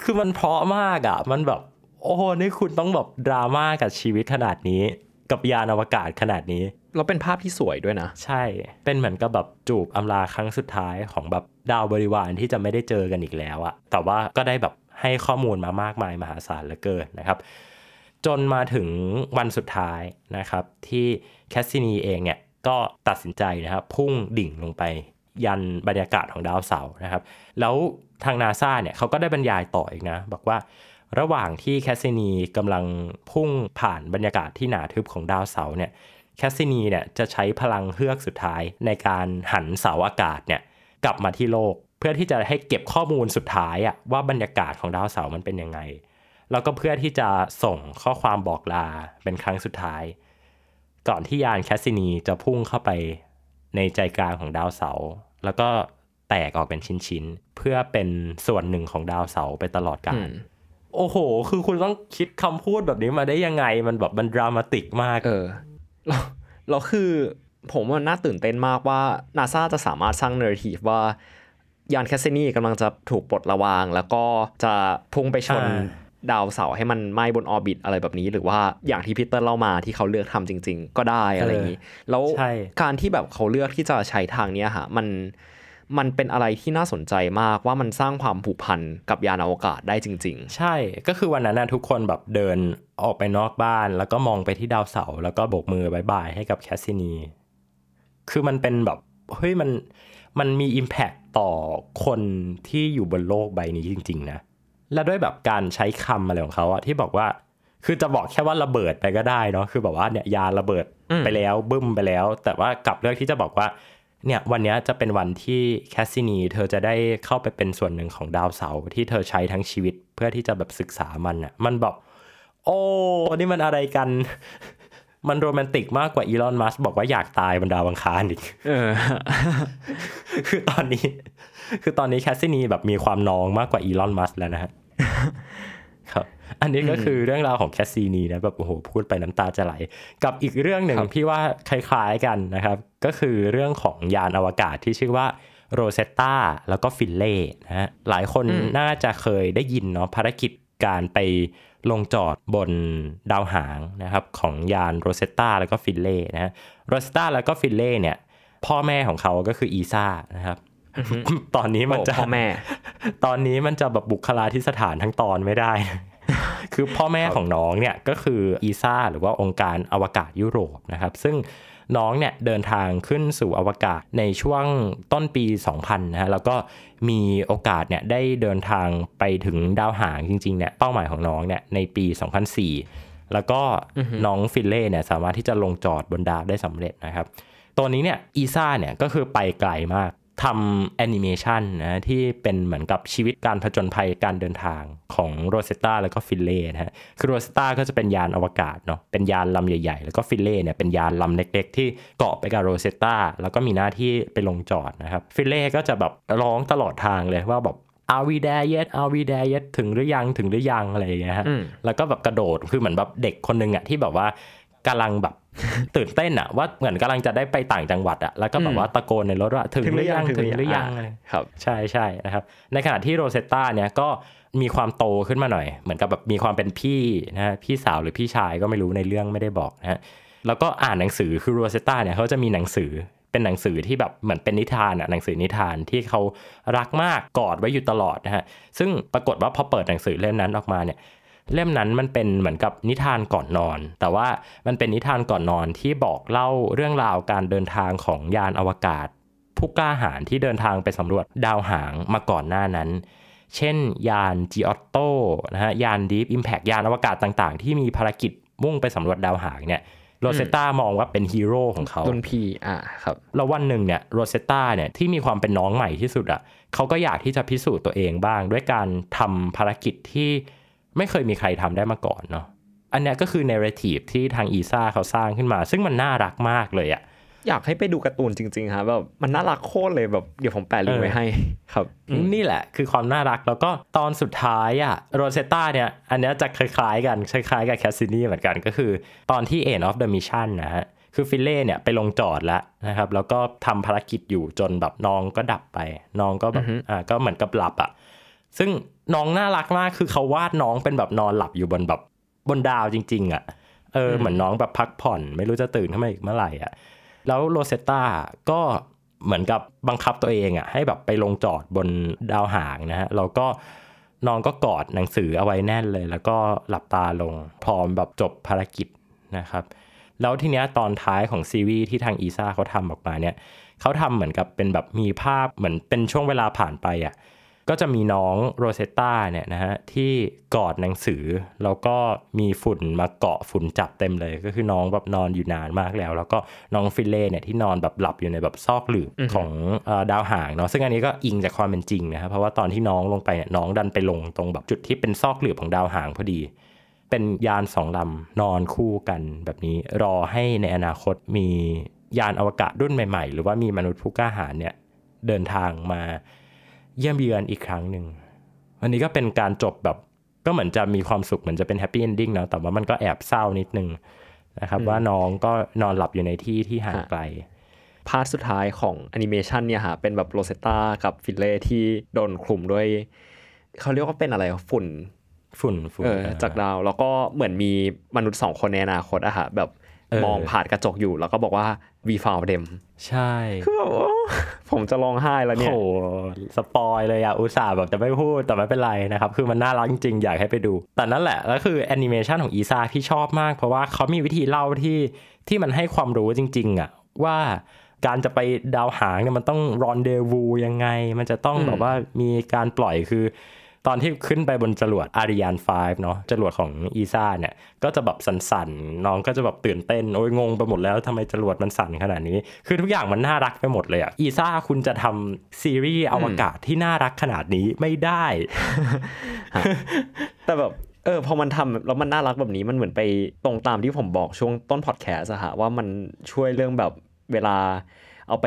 คือมันเพราะมากอะ่ะ มันแบบ โอ้โหนี่คุณต้องแบบดราม่ากับชีวิตขนาดนี้ กับยานอวกาศขนาดนี้เราเป็นภาพที่สวยด้วยนะ ใช่ เป็นเหมือนกับแบบจูบอำลาครั้งสุดท้ายของแบบดาวบริวารที่จะไม่ได้เจอกันอีกแล้วอะแต่ว่าก็ได้แบบให้ข้อมูลมามากมายมหาศาลเหลือเกินนะครับ จนมาถึงวันสุดท้ายนะครับ ที่แคสซินีเองเนี่ยก็ตัดสินใจนะครับ พุ่งดิ่งลงไปยังบรรยากาศของดาวเสาร์นะครับ แล้วทางนาซาเนี่ยเขาก็ได้บรรยายต่ออีกนะ บอกว่า ระหว่างที่แคสซินีกำลังพุ่งผ่านบรรยากาศที่หนาทึบของดาวเสาร์เนี่ยแคสซินีเนี่ยจะใช้พลังเฮือกสุดท้ายในการหันเสาอากาศเนี่ยกลับมาที่โลก เพื่อที่จะให้เก็บข้อมูลสุดท้ายอะว่าบรรยากาศของดาวเสาร์มันเป็นยังไง แล้วก็เพื่อที่จะส่งข้อความบอกลาเป็นครั้งสุดท้าย ก่อนที่ยานแคสซินีจะพุ่งเข้าไปในใจกลางของดาวเสาร์แล้วก็แตกออกเป็นชิ้นๆเพื่อเป็นส่วนหนึ่งของดาวเสาร์ไปตลอดกาล โอ้โห คือคุณต้องคิดคำพูดแบบนี้มาได้ยังไง มันแบบมัน dramatic มาก เออเราเราคือผมว่าน่าตื่นเต้นมากว่านาซาจะสามารถสร้าง narrative ว่ายานแคสซินีกำลังจะถูกปลดระวาง แล้วก็จะพุ่งไปชนดาวเสาร์ให้มันไหม้บน orbit อะไรแบบนี้ หรือว่าอย่างที่พีเตอร์เล่ามาที่เขาเลือกทำจริง ๆ ก็ได้อะไรอย่างนี้ แล้วการที่แบบเขาเลือกที่จะใช้ทางนี้ฮะมัน มันเป็นอะไรที่น่าสนใจมากว่ามันสร้างความผูกพันกับยานอวกาศได้จริงใช่ก็คือวันนั้นนะทุกคนแบบเดินออกไปนอกบ้าน แล้วก็มองไปที่ดาวเสาร์แล้วก็โบกมือ bye bye ให้กับแคสซินี คือมันเป็นแบบเฮ้ยมันมันมี impact ต่อคนที่อยู่บนโลกใบนี้จริง ๆ นะ และด้วยแบบการใช้คำอะไรของเขาอะที่บอกว่า คือจะบอกแค่ว่าระเบิดไปก็ได้เนาะคือแบบว่าเนี่ยยานระเบิดอืมไปแล้วบึ้มไปแล้ว แต่ว่ากลับเลือกที่จะบอกว่า เนี่ยวันเนี้ยจะเป็นวันที่แคสซินีเธอจะได้เข้าไปเป็นส่วนหนึ่งของดาวเสาร์ที่เธอใช้ทั้งชีวิตเพื่อที่จะแบบศึกษามันอะมันแบบโอ้นี่มันอะไรกัน มันโรแมนติกมากกว่าอีลอนมัสก์บอกว่าอยากตายบนดาวอังคารอีกๆเออคือตอนนี้ คือตอนนี้แคสซินีแบบมีความน้องมากกว่าอีลอนมัสก์แล้วนะฮะครับ อันนี้ก็คือเรื่องราวของแคสซินีนะแบบโอ้โหพูดไปน้ำตาจะไหล กับอีกเรื่องหนึ่งครับพี่ว่าคล้ายๆกันนะครับ ก็คือเรื่องของยานอวกาศที่ชื่อว่าโรเซตตาแล้วก็ฟิลเล่นะฮะหลายคนน่าจะเคยได้ยินเนาะภารกิจการไปลงจอดบนดาวหางนะครับของยานโรเซตตาแล้วก็ฟิลเล่นะฮะโรเซตตาแล้วก็ฟินเล่เนี่ย พ่อแม่ของเขาก็คืออีซ่านะครับตอนนี้มันจะโอ้พ่อแม่ ตอนนี้มันจะแบบบุคลาธิสถานทั้งตอนไม่ได้ คือพ่อแม่ของน้องเนี่ยก็คืออีซ่าหรือว่าองค์การอวกาศยุโรปนะครับ ซึ่งน้องเนี่ยเดินทางขึ้นสู่อวกาศในช่วงต้นปี 2000 นะฮะแล้วก็มีโอกาสเนี่ยได้เดินทางไปถึงดาวหางจริงๆเนี่ยเป้าหมายของน้องเนี่ยในปี 2004 แล้วก็น้องฟิลเล่เนี่ยสามารถที่จะลงจอดบนดาวได้สำเร็จนะครับ ตัวนี้เนี่ยอีซ่าเนี่ยก็คือไปไกลมาก ทำแอนิเมชันนะที่เป็นเหมือนกับชีวิตการผจญภัยการเดินทางของโรเซตตาแล้วก็ฟิลเล่นะฮะคือโรเซตตาก็จะเป็นยานอวกาศเนาะเป็นยานลำใหญ่ ๆ แล้วก็ฟิลเล่เนี่ยเป็นยานลำเล็ก ๆ ที่เกาะไปกับโรเซตตาแล้วก็มีหน้าที่ไปลงจอดนะครับฟิลเล่ก็จะแบบร้องตลอดทางเลยว่าแบบ Are we there yet Are we there yet ถึงหรือยังถึงหรือยังอะไรอย่างเงี้ยฮะอืมแล้วก็แบบกระโดดคือเหมือนแบบเด็กคนหนึ่งอะที่แบบว่ากำลังแบบ ตื่นเต้นอะว่าเหมือนกำลังจะได้ไปต่างจังหวัดอะแล้วก็แบบว่าตะโกนในรถว่าถึงหรือยังถึงหรือยังอะไรครับ ใช่ใช่นะครับ ในขณะที่โรเซตตาเนี่ยก็มีความโตขึ้นมาหน่อย เหมือนกับแบบมีความเป็นพี่นะฮะพี่สาวหรือพี่ชายก็ไม่รู้ในเรื่องไม่ได้บอกนะฮะแล้วก็อ่านหนังสือคือโรเซตตาเนี่ยเขาจะมีหนังสือเป็นหนังสือที่แบบเหมือนเป็นนิทานอะหนังสือนิทานที่เขารักมากกอดไว้อยู่ตลอดนะฮะซึ่งปรากฏว่าพอเปิดหนังสือเล่มนั้นออกมาเนี่ย เล่มนั้นมันเป็นเหมือนกับนิทานก่อนนอน แต่ว่ามันเป็นนิทานก่อนนอนที่บอกเล่าเรื่องราวการเดินทางของยานอวกาศ ผู้กล้าหาญที่เดินทางไปสำรวจดาวหางมาก่อนหน้านั้น เช่น ยาน g ีออตโตนะฮะยาน Deep Impact ยานอวกาศต่างๆ ที่มีภารกิจมุ่งไปสำรวจดาวหางเนี่ยโรเซตตามองว่าเป็นฮีโร่ของเขารุ่นพี่อ่าครับ แล้ววันหนึ่งเนี่ยโรเซตตาเนี่ยที่มีความเป็นน้องใหม่ที่สุดอะ่ะเขาก็อยากที่จะพิสูจน์ตัวเองบ้าง ด้วยการทำภารกิจที่ ไม่เคยมีใครทำได้มาก่อนเนาะอันเนี้ยก็คือ narrative ที่ทางอีซ่าเขาสร้างขึ้นมา ซึ่งมันน่ารักมากเลยอะ่ะอยากให้ไปดูการ์ตูนจริงๆครับแบบมันน่ารักโคตรเลยแบบเดี๋ยวผมแปะลิงก์ไว้ให้ครับ นี่แหละคือความน่ารักแล้วก็ตอนสุดท้ายอะโรเซตตาเนี่ย อันเนี้ยจะคล้ายๆกันคล้ายๆกับแคสซินีเหมือนกันก็คือ ตอนที่ end of the mission นะฮะคือฟิลเล่เนี่ยไปลงจอดแล้วนะครับ แล้วก็ทำภารกิจอยู่จนแบบน้องก็ดับไป น้องก็แบบอ่าก็เหมือนกับหลับอะซึ่ง น้องน่ารักมากคือเขาวาดน้องเป็นแบบนอนหลับอยู่บนแบบบนดาวจริง ๆอะเออเหมือนน้องแบบพักผ่อน ไม่รู้จะตื่นขึ้นมาอีกเมื่อไหร่อะแล้วโรเซตตาก็เหมือนกับบังคับตัวเองอะ ให้แบบไปลงจอดบนดาวหางนะฮะแล้วก็น้องก็กอดหนังสือเอาไว้แน่นเลย แล้วก็หลับตาลงพร้อมแบบจบภารกิจนะครับ แล้วทีเนี้ยตอนท้ายของซีรีส์ที่ทางอีซ่าเขาทำออกมาเนี่ยเขาทำเหมือนกับเป็นแบบมีภาพเหมือนเป็นช่วงเวลาผ่านไปอะ ก็จะมีน้องโรเซตตาเนี่ยนะฮะที่กอดหนังสือ แล้วก็มีฝุ่นมาเกาะฝุ่นจับเต็มเลย ก็คือน้องแบบนอนอยู่นานมากแล้ว แล้วก็น้องฟิลเล่เนี่ยที่นอนแบบหลับอยู่ในแบบซอกหลืบของเอ่อดาวหางเนาะซึ่งอันนี้ก็อิงจากความเป็นจริงนะครับเพราะว่าตอนที่น้องลงไปเนี่ยน้องดันไปลงตรงแบบจุดที่เป็นซอกหลืบของดาวหางพอดี เป็นยานสองลำนอนคู่กันแบบนี้รอให้ในอนาคตมียานอวกาศรุ่นใหม่ ๆ หรือว่ามีมนุษย์ผู้กล้าหาญเนี่ยเดินทางมา เยี่ยมเยือนอีกครั้งหนึ่งวันนี้ก็เป็นการจบแบบก็เหมือนจะมีความสุขเหมือนจะเป็น happy ending เนาะแต่ว่ามันก็แอบเศร้านิดนึงนะครับว่าน้องก็นอนหลับอยู่ในที่ที่ห่างไกล part สุดท้ายของแอนิเมชันเนี่ยฮะเป็นแบบโรเซตตากับฟิลเล่ที่โดนคลุมด้วย เขาเรียกว่าเป็นอะไรวะฝุ่นฝุ่นฝุ่นเออจากดาว แล้วก็เหมือนมีมนุษย์สองคนในอนาคตอะฮะแบบเออ มองผ่านกระจกอยู่แล้วก็บอกว่า we found them ใช่คือแบบว่าผมจะร้องไห้แล้วเนี่ยโอ้โห spoil เลยอะอุตส่าห์แบบจะไม่พูดแต่ไม่เป็นไรนะครับ คือมันน่ารักจริงๆอยากให้ไปดู แต่นั่นแหละแล้วคือแอนิเมชันของอีซาพี่ชอบมาก เพราะว่าเขามีวิธีเล่าที่ที่มันให้ความรู้จริง ๆอะว่าการจะไปดาวหางเนี่ยมันต้องรอนเดวูยังไง มันจะต้องอืมแบบว่ามีการปล่อยคือ ตอนที่ขึ้นไปบนจรวดอาริยาน5เนาะจรวดของอีซ่าเนี่ย ก็จะแบบสั่นๆ น้องก็จะแบบตื่นเต้น โอ้ยงงไปหมดแล้วทำไมจรวดมันสั่นขนาดนี้ คือทุกอย่างมันน่ารักไปหมดเลยอะอีซ่าคุณจะทำซีรีส์อวกาศที่น่ารักขนาดนี้ไม่ได้ แต่แบบเออพอมันทำแล้วมันน่ารักแบบนี้มันเหมือนไปตรงตามที่ผมบอกช่วงต้นพอดแคสต์อะฮะว่ามันช่วยเรื่องแบบเวลาเอาไป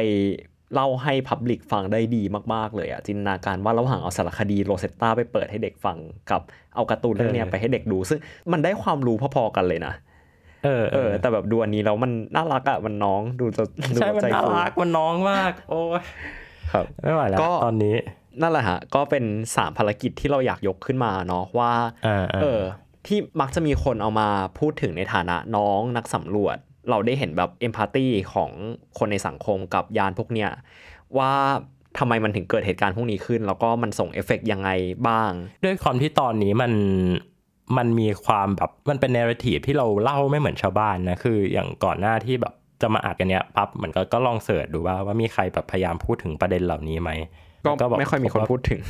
เล่าให้ public ฟังได้ดีมากๆเลยอะจินตนาการว่าระหว่างเอาสารคดีโรเซตตาไปเปิดให้เด็กฟังกับเอาการ์ตูนเรื่องเนี้ยเออไปให้เด็กดู ซึ่งมันได้ความรู้พอๆกันเลยนะเออเออแต่แบบดูอันนี้แล้วมันน่ารักอะมันน้องดูจะดูใช่มันใจน่าฟูรักมันน้องมาก โอ้ยครับไม่ไหวแล้วก็ตอนนี้นั่นแหละฮะก็เป็นสามภารกิจที่เราอยากยกขึ้นมาเนาะว่าอ่าๆเออที่มักจะมีคนเอามาพูดถึงในฐานะน้องนักสำรวจ เราได้เห็นแบบ empathy ของคนในสังคมกับยานพวกเนี้ยว่าทำไมมันถึงเกิดเหตุการณ์พวกนี้ขึ้น แล้วก็มันส่งเอฟเฟกต์ยังไงบ้าง ด้วยความที่ตอนนี้มันมันมีความแบบมันเป็นเนร a t ทีฟที่เราเล่าไม่เหมือนชาวบ้านนะ คืออย่างก่อนหน้าที่แบบจะมาอัดกันเนี้ยปั๊บเหมือนก็ก็ลอง search ดูว่าว่ามีใครแบบพยายามพูดถึงประเด็นเหล่านี้ไหมก็แบบไม่ค่อยมีคนพูดถึง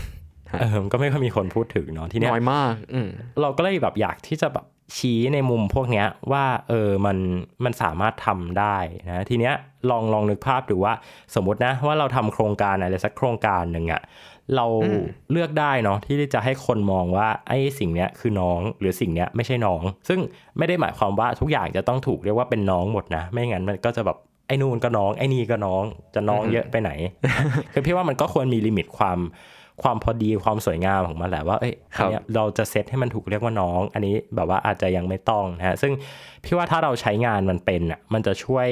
เออก็ไม่ค่อยมีคนพูดถึงเนาะทีเนี้ยน้อยมากอืมเราก็เลยแบบอยากที่จะแบบ ชี้ในมุมพวกเนี้ยว่าเออมันมันสามารถทำได้นะทีเนี้ยลองลองนึกภาพดูว่าสมมตินะว่าเราทำโครงการอะไรสักโครงการหนึ่งอะเราอืมเลือกได้เนาะที่จะให้คนมองว่าไอ้สิ่งเนี้ยคือน้องหรือสิ่งเนี้ยไม่ใช่น้อง ซึ่งไม่ได้หมายความว่าทุกอย่างจะต้องถูกเรียกว่าเป็นน้องหมดนะ ไม่งั้นมันก็จะแบบไอ้นู่นก็น้องไอ้นี่ก็น้องจะน้องเยอะไปไหนคือพี่ว่ามันก็ควรมีลิมิตความ ความพอดีความสวยงามของมันแหละว่าเอ้ยครัอันบเนี้ยเราจะเซตให้มันถูกเรียกว่าน้อง อันนี้แบบว่าอาจจะยังไม่ต้องนะฮะซึ่งพี่ว่าถ้าเราใช้งานมันเป็นอะมันจะช่วย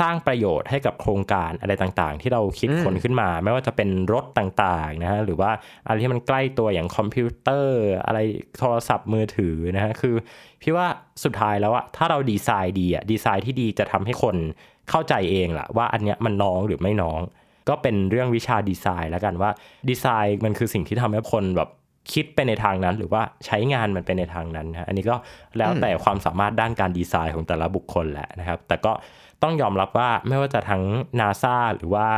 สร้างประโยชน์ให้กับโครงการอะไรต่างๆ ที่เราคิดอืมคนขึ้นมา ไม่ว่าจะเป็นรถต่างๆนะฮะหรือว่าอะไรที่มันใกล้ตัวอย่างคอมพิวเตอร์ อะไรโทรศัพท์มือถือนะฮะคือพี่ว่าสุดท้ายแล้วอะถ้าเราดีไซน์ดีอะดีไซน์ที่ดีจะทำให้คนเข้าใจเองแหละว่าอันเนี้ยมันน้องหรือไม่น้อง ก็เป็นเรื่องวิชาดีไซน์แล้วกันว่าดีไซน์มันคือสิ่งที่ทำให้คนแบบคิดไปในทางนั้น หรือว่าใช้งานมันไปในทางนั้นนะอันนี้ก็แล้วแต่ความสามารถด้านการดีไซน์ของแต่ละบุคคลแหละนะครับ แต่ก็ต้องยอมรับว่าไม่ว่าจะทั้ง NASA หรือว่า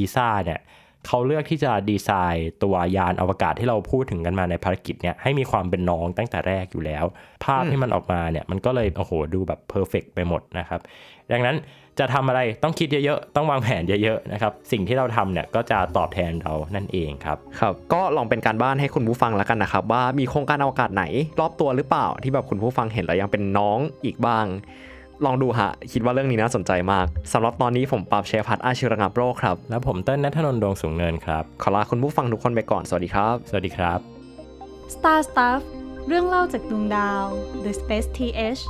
ESA เนี่ยเขาเลือกที่จะดีไซน์ตัวยานอวกาศที่เราพูดถึงกันมาในภารกิจเนี่ยให้มีความเป็นน้องตั้งแต่แรกอยู่แล้ว ภาพที่มันออกมาเนี่ยมันก็เลยโอ้โหดูแบบเพอร์เฟกไปหมดนะครับ ดังนั้น จะทำอะไรต้องคิดเยอะๆ ต้องวางแผนเยอะๆนะครับสิ่งที่เราทำเนี่ยก็จะตอบแทนเรานั่นเองครับครับ ก็ลองเป็นการบ้านให้คุณผู้ฟังแล้วกันนะครับ ว่ามีโครงการอวกาศไหน รอบตัวหรือเปล่าที่แบบคุณผู้ฟังเห็นแล้วยังเป็นน้องอีกบ้าง ลองดูฮะ คิดว่าเรื่องนี้น่าสนใจมากสำหรับตอนนี้ผมปราบเชฟพัฒน์อาชิระงับโรคครับแล้วผมเต้นนัทนนท์ดวงสูงเนินครับขอลาคุณผู้ฟังทุกคนไปก่อนสวัสดีครับ สวัสดีครับ Star Stuff เรื่องเล่าจากดวงดาว The Space TH